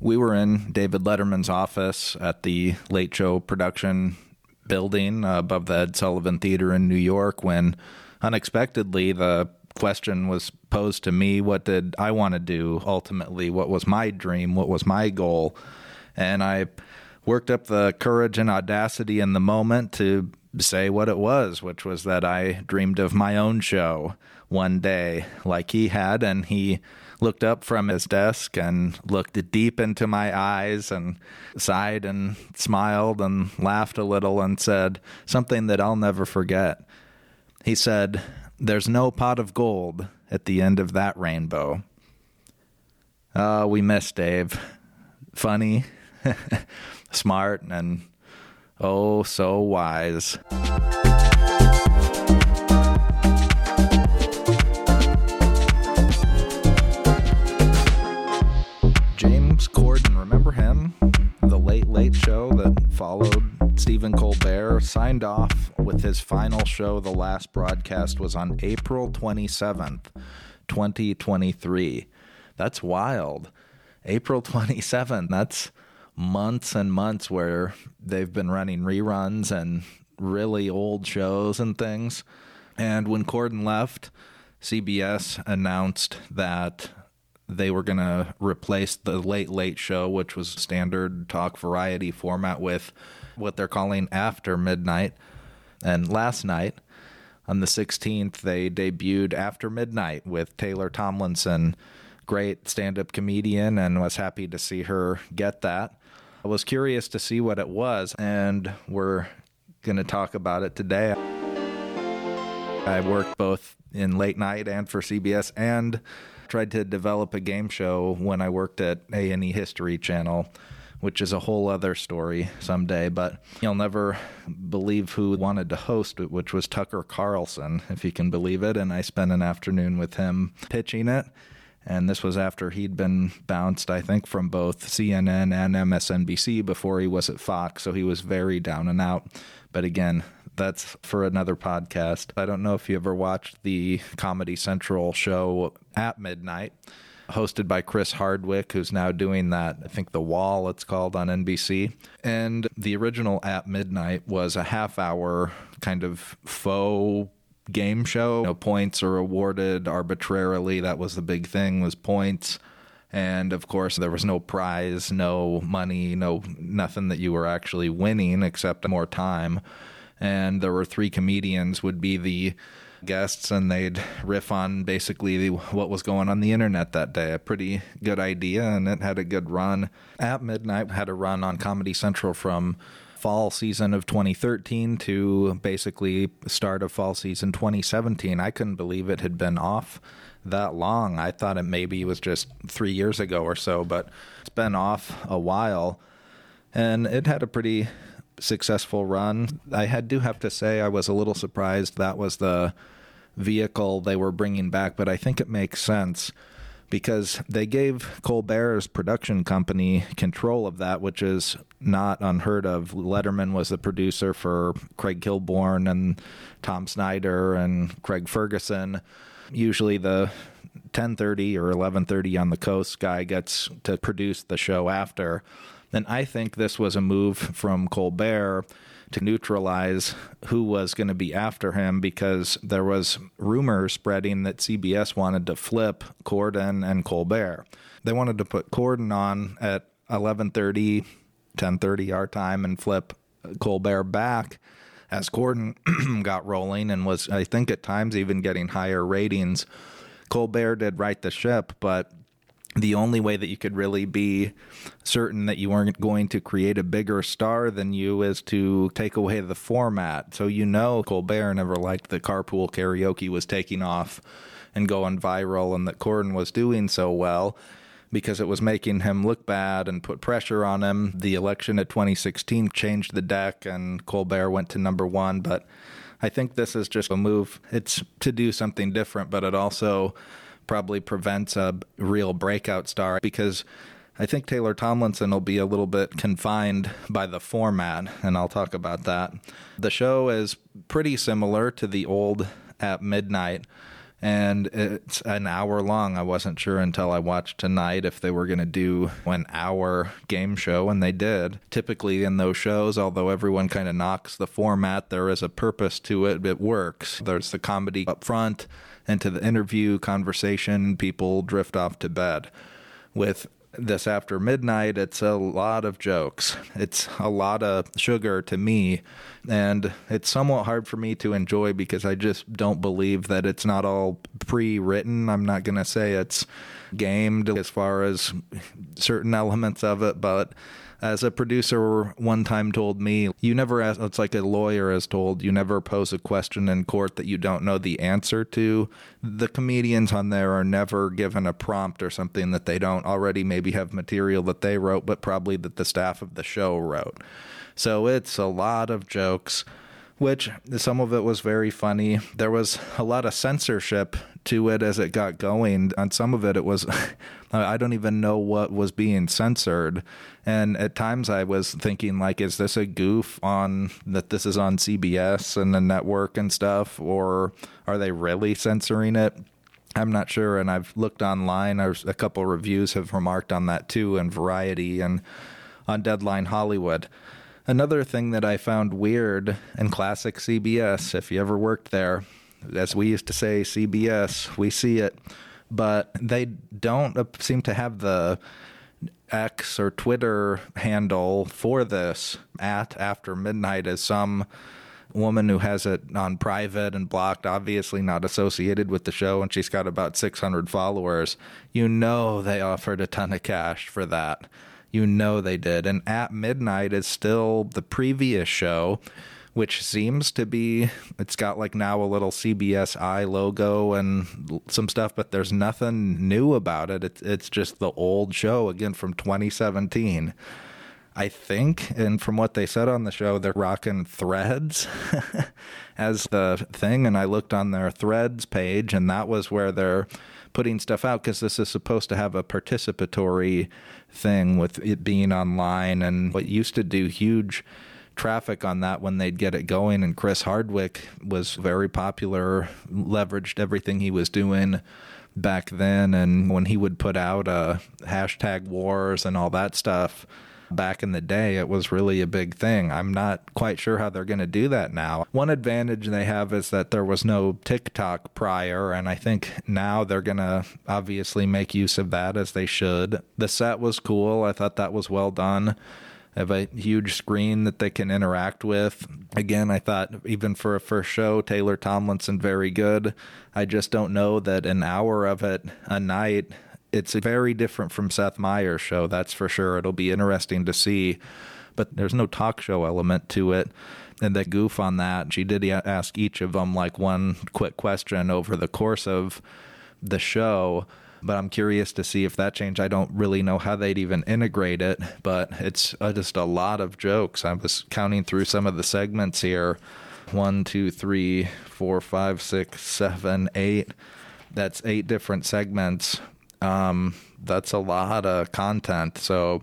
We were in David Letterman's office at the Late Show production building uh, above the Ed Sullivan Theater in New York when unexpectedly the question was posed to me what did I want to do ultimately? What was my dream? What was my goal? And I worked up the courage and audacity in the moment to say what it was, which was that I dreamed of my own show one day, like he had, and he looked up from his desk and looked deep into my eyes and sighed and smiled and laughed a little and said something that I'll never forget. He said, There's no pot of gold at the end of that rainbow. Oh, we miss Dave. Funny, smart, and oh, so wise. Stephen Colbert signed off with his final show. The last broadcast was on April 27th, 2023. That's wild. April 27th. That's months and months where they've been running reruns and really old shows and things. And when Corden left, CBS announced that they were going to replace the Late Late Show, which was standard talk variety format, with what they're calling After Midnight. And last night, on the 16th, they debuted After Midnight with Taylor Tomlinson, great stand up comedian, and was happy to see her get that. I was curious to see what it was, and we're going to talk about it today. I worked both in late night and for CBS and tried to develop a game show when I worked at A&E History Channel, which is a whole other story someday, but you'll never believe who wanted to host it, which was Tucker Carlson, if you can believe it, and I spent an afternoon with him pitching it. And this was after he'd been bounced, I think, from both CNN and MSNBC before he was at Fox. So he was very down and out. But again, that's for another podcast. I don't know if you ever watched the Comedy Central show at midnight, hosted by Chris Hardwick, who's now doing that, I think The Wall, it's called on NBC. And the original at midnight was a half hour kind of faux game show. You know, points are awarded arbitrarily. That was the big thing was points. And of course, there was no prize, no money, no nothing that you were actually winning except more time. And there were three comedians would be the guests, and they'd riff on basically what was going on the internet that day. A pretty good idea, and it had a good run. At midnight, had a run on Comedy Central from fall season of 2013 to basically start of fall season 2017. I couldn't believe it had been off that long. I thought it maybe was just three years ago or so, but it's been off a while. And it had a pretty successful run. I had do have to say I was a little surprised that was the vehicle they were bringing back, but I think it makes sense because they gave Colbert's production company control of that, which is not unheard of. Letterman was the producer for Craig Kilborn and Tom Snyder and Craig Ferguson. Usually the 10:30 or 11:30 on the coast guy gets to produce the show after. And I think this was a move from Colbert to neutralize who was going to be after him because there was rumors spreading that CBS wanted to flip Corden and Colbert. They wanted to put Corden on at 11:30, 10:30 our time and flip Colbert back as Corden got rolling and was I think at times even getting higher ratings. Colbert did right the ship, but the only way that you could really be certain that you weren't going to create a bigger star than you is to take away the format. So you know Colbert never liked the carpool karaoke was taking off and going viral and that Corden was doing so well because it was making him look bad and put pressure on him. The election of 2016 changed the deck and Colbert went to number 1, but I think this is just a move. It's to do something different, but it also probably prevents a real breakout star because I think Taylor Tomlinson will be a little bit confined by the format, and I'll talk about that. The show is pretty similar to the old at midnight. and it's an hour long. I wasn't sure until I watched tonight if they were going to do an hour game show, and they did. Typically, in those shows, although everyone kind of knocks the format, there is a purpose to it. It works. There's the comedy up front, into the interview, conversation, people drift off to bed. With this after midnight, it's a lot of jokes. It's a lot of sugar to me, and it's somewhat hard for me to enjoy because I just don't believe that it's not all pre written. I'm not going to say it's gamed as far as certain elements of it, but as a producer one time told me, you never ask, it's like a lawyer has told, you never pose a question in court that you don't know the answer to. The comedians on there are never given a prompt or something that they don't already maybe have material that they wrote, but probably that the staff of the show wrote. So it's a lot of jokes which some of it was very funny. There was a lot of censorship to it as it got going. On some of it, it was, I don't even know what was being censored. And at times I was thinking, like, is this a goof on that this is on CBS and the network and stuff? Or are they really censoring it? I'm not sure. And I've looked online. A couple reviews have remarked on that too, in Variety and on Deadline Hollywood. Another thing that I found weird in classic CBS, if you ever worked there, as we used to say, CBS, we see it, but they don't seem to have the X or Twitter handle for this at after midnight as some woman who has it on private and blocked, obviously not associated with the show, and she's got about 600 followers. You know they offered a ton of cash for that. You know they did. And At Midnight is still the previous show, which seems to be, it's got like now a little CBSI logo and some stuff, but there's nothing new about it. It's, it's just the old show again from 2017. I think, and from what they said on the show, they're rocking threads as the thing. And I looked on their threads page, and that was where they're putting stuff out because this is supposed to have a participatory thing with it being online and what used to do huge traffic on that when they'd get it going and Chris Hardwick was very popular leveraged everything he was doing back then and when he would put out uh hashtag wars and all that stuff back in the day, it was really a big thing. I'm not quite sure how they're going to do that now. One advantage they have is that there was no TikTok prior, and I think now they're going to obviously make use of that as they should. The set was cool. I thought that was well done have a huge screen that they can interact with. Again, I thought even for a first show, Taylor Tomlinson very good. I just don't know that an hour of it a night it's very different from Seth Meyers' show, that's for sure. It'll be interesting to see, but there's no talk show element to it. And they goof on that. She did ask each of them like one quick question over the course of the show but I'm curious to see if that changed. I don't really know how they'd even integrate it, but it's uh, just a lot of jokes. I was counting through some of the segments here one, two, three, four, five, six, seven, eight. That's eight different segments um, that's a lot of content. So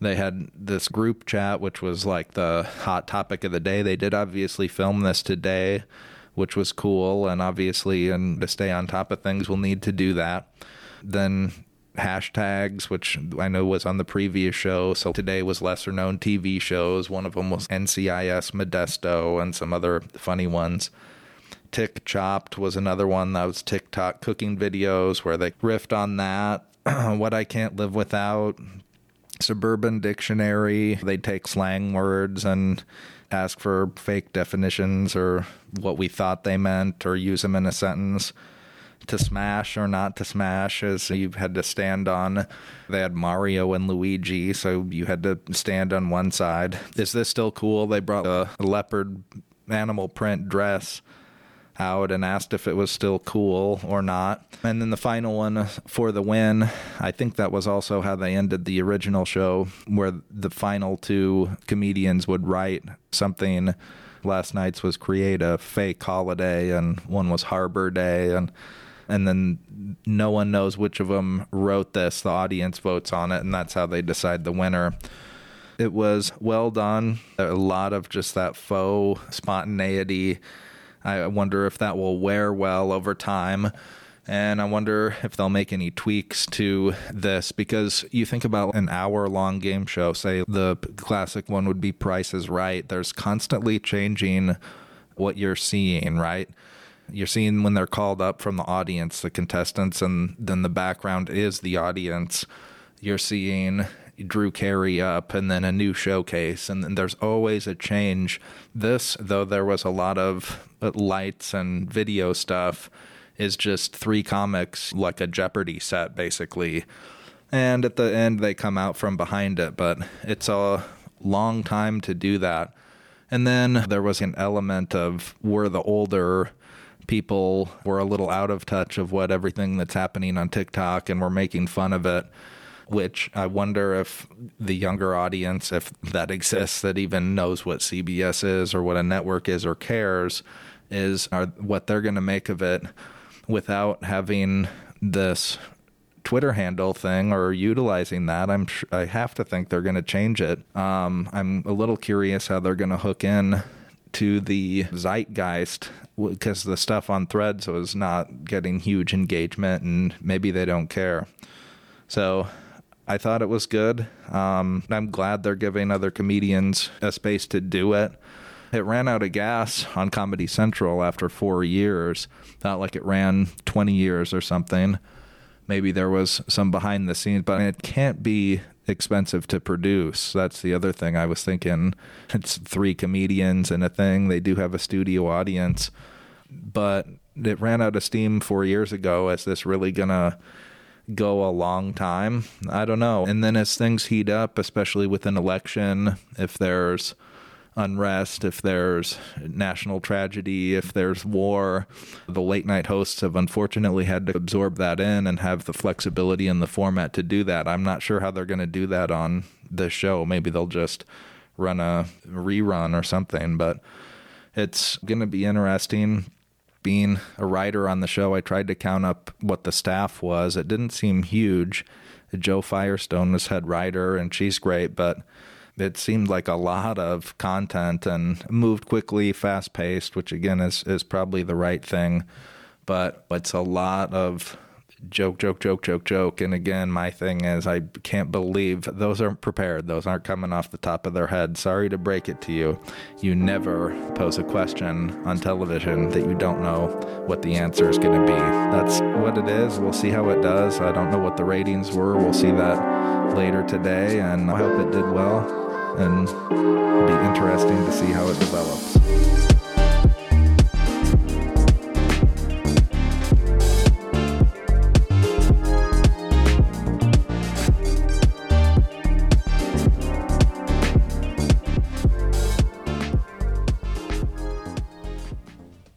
they had this group chat, which was like the hot topic of the day. They did obviously film this today, which was cool. And obviously, and to stay on top of things, we'll need to do that. Then hashtags, which I know was on the previous show. So today was lesser known TV shows. One of them was NCIS Modesto and some other funny ones. Tick Chopped was another one that was TikTok cooking videos where they riffed on that. what I Can't Live Without, Suburban Dictionary. They take slang words and ask for fake definitions or what we thought they meant or use them in a sentence to smash or not to smash as you had to stand on they had mario and luigi so you had to stand on one side is this still cool they brought a leopard animal print dress out and asked if it was still cool or not. And then the final one for the win, I think that was also how they ended the original show, where the final two comedians would write something. Last night's was create a fake holiday, and one was Harbor Day, and and then no one knows which of them wrote this. The audience votes on it, and that's how they decide the winner. It was well done. A lot of just that faux spontaneity I wonder if that will wear well over time. And I wonder if they'll make any tweaks to this because you think about an hour long game show, say the classic one would be Price is Right. There's constantly changing what you're seeing, right? You're seeing when they're called up from the audience, the contestants, and then the background is the audience. You're seeing Drew Carey up and then a new showcase, and then there's always a change. This, though, there was a lot of lights and video stuff, is just three comics like a Jeopardy set, basically. And at the end, they come out from behind it, but it's a long time to do that. And then there was an element of were the older people were a little out of touch of what everything that's happening on TikTok and we're making fun of it which I wonder if the younger audience, if that exists, that even knows what CBS is or what a network is or cares, is are what they're going to make of it without having this Twitter handle thing or utilizing that. I'm I have to think they're going to change it. Um, I'm a little curious how they're going to hook in to the zeitgeist because the stuff on threads was not getting huge engagement and maybe they don't care. So I thought it was good. Um, I'm glad they're giving other comedians a space to do it. It ran out of gas on Comedy Central after four years. Not like it ran 20 years or something. Maybe there was some behind the scenes, but it can't be expensive to produce. That's the other thing I was thinking. It's three comedians and a thing. They do have a studio audience, but it ran out of steam four years ago. Is this really going to go a long time. I don't know. And then as things heat up, especially with an election, if there's unrest, if there's national tragedy, if there's war, the late night hosts have unfortunately had to absorb that in and have the flexibility in the format to do that. I'm not sure how they're going to do that on this show. Maybe they'll just run a rerun or something, but it's going to be interesting being a writer on the show, I tried to count up what the staff was. It didn't seem huge. Jo Firestone was head writer, and she's great, but it seemed like a lot of content and moved quickly, fast paced, which again is, is probably the right thing. But it's a lot of joke, joke, joke, joke, joke. And again, my thing is, I can't believe those aren't prepared. Those aren't coming off the top of their head. Sorry to break it to you. You never pose a question on television that you don't know what the answer is going to be. That's what it is. We'll see how it does. I don't know what the ratings were. We'll see that later today. And I hope it did well. And it'll be interesting to see how it develops.